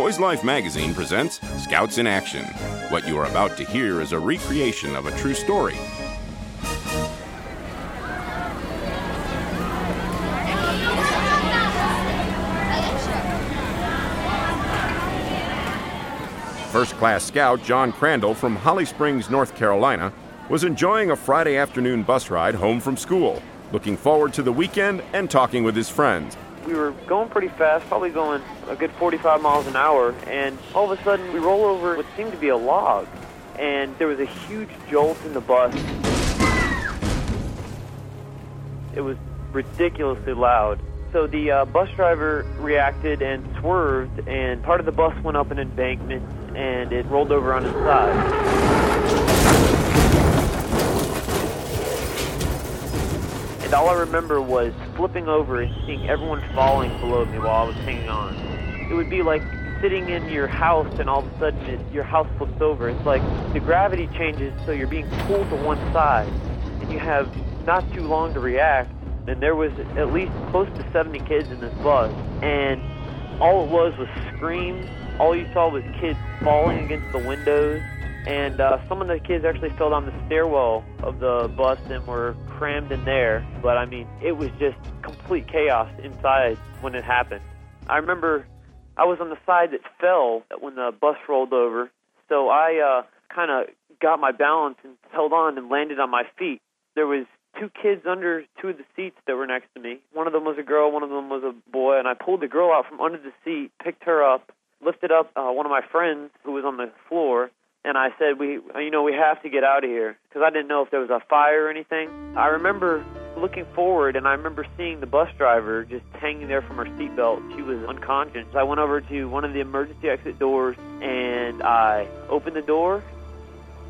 Boys Life magazine presents Scouts in Action. What you are about to hear is a recreation of a true story. First class scout John Crandall from Holly Springs, North Carolina, was enjoying a Friday afternoon bus ride home from school, looking forward to the weekend and talking with his friends. We were going pretty fast, probably going a good 45 miles an hour, and all of a sudden we roll over what seemed to be a log, and there was a huge jolt in the bus. It was ridiculously loud. So the uh, bus driver reacted and swerved, and part of the bus went up an embankment, and it rolled over on its side. And all I remember was flipping over and seeing everyone falling below me while I was hanging on. It would be like sitting in your house and all of a sudden it, your house flips over. It's like the gravity changes so you're being pulled to one side and you have not too long to react. And there was at least close to 70 kids in this bus and all it was was screams. All you saw was kids falling against the windows and uh, some of the kids actually fell down the stairwell of the bus and were crammed in there. But I mean, it was just complete chaos inside when it happened. I remember I was on the side that fell when the bus rolled over, so I uh, kind of got my balance and held on and landed on my feet. There was two kids under two of the seats that were next to me. One of them was a girl, one of them was a boy, and I pulled the girl out from under the seat, picked her up, lifted up uh, one of my friends who was on the floor, and I said, "We, you know, we have to get out of here," because I didn't know if there was a fire or anything. I remember looking forward, and I remember seeing the bus driver just hanging there from her seatbelt. She was unconscious. I went over to one of the emergency exit doors, and I opened the door.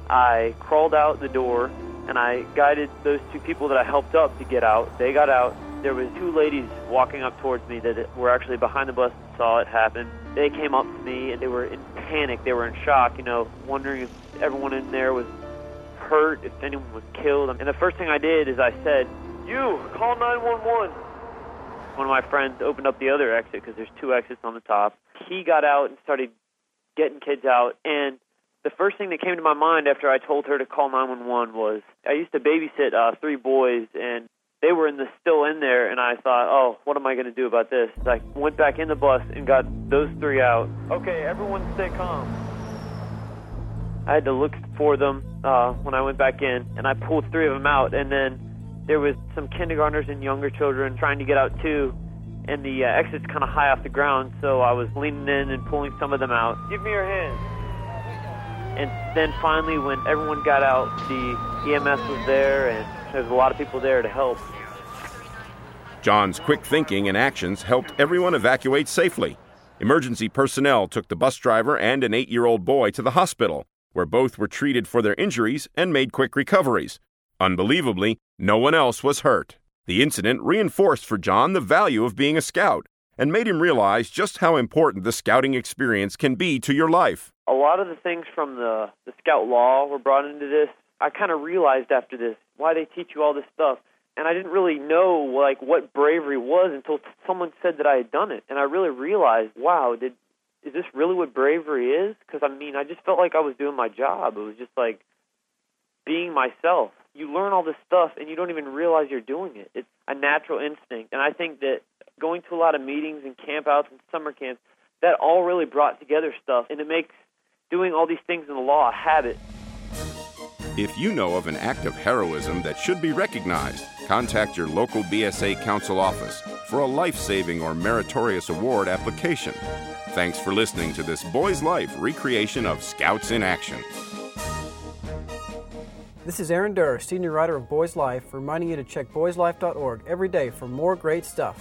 I crawled out the door, and I guided those two people that I helped up to get out. They got out. There was two ladies walking up towards me that were actually behind the bus saw it happen. They came up to me, and they were in panic. They were in shock, you know, wondering if everyone in there was hurt, if anyone was killed. And the first thing I did is I said, "You call 911." One of my friends opened up the other exit because there's two exits on the top. He got out and started getting kids out, and the first thing that came to my mind after I told her to call 911 was I used to babysit uh, three boys, and they were in the still in there, and I thought, oh, what am I going to do about this? So I went back in the bus and got those three out. Okay, everyone stay calm. I had to look for them uh, when I went back in, and I pulled three of them out, and then there was some kindergartners and younger children trying to get out too, and the uh, exit's kind of high off the ground, so I was leaning in and pulling some of them out. Give me your hand. And then finally, when everyone got out, the EMS was there, and there's a lot of people there to help. John's quick thinking and actions helped everyone evacuate safely. Emergency personnel took the bus driver and an eight year old boy to the hospital, where both were treated for their injuries and made quick recoveries. Unbelievably, no one else was hurt. The incident reinforced for John the value of being a scout and made him realize just how important the scouting experience can be to your life. A lot of the things from the, the scout law were brought into this. I kind of realized after this why they teach you all this stuff. And I didn't really know like what bravery was until someone said that I had done it, and I really realized, wow, did is this really what bravery is? Because I mean, I just felt like I was doing my job. It was just like being myself. You learn all this stuff, and you don't even realize you're doing it. It's a natural instinct, and I think that going to a lot of meetings and campouts and summer camps, that all really brought together stuff, and it makes doing all these things in the law a habit. If you know of an act of heroism that should be recognized, contact your local BSA Council office for a life saving or meritorious award application. Thanks for listening to this Boys Life recreation of Scouts in Action. This is Aaron Derr, senior writer of Boys Life, reminding you to check boyslife.org every day for more great stuff.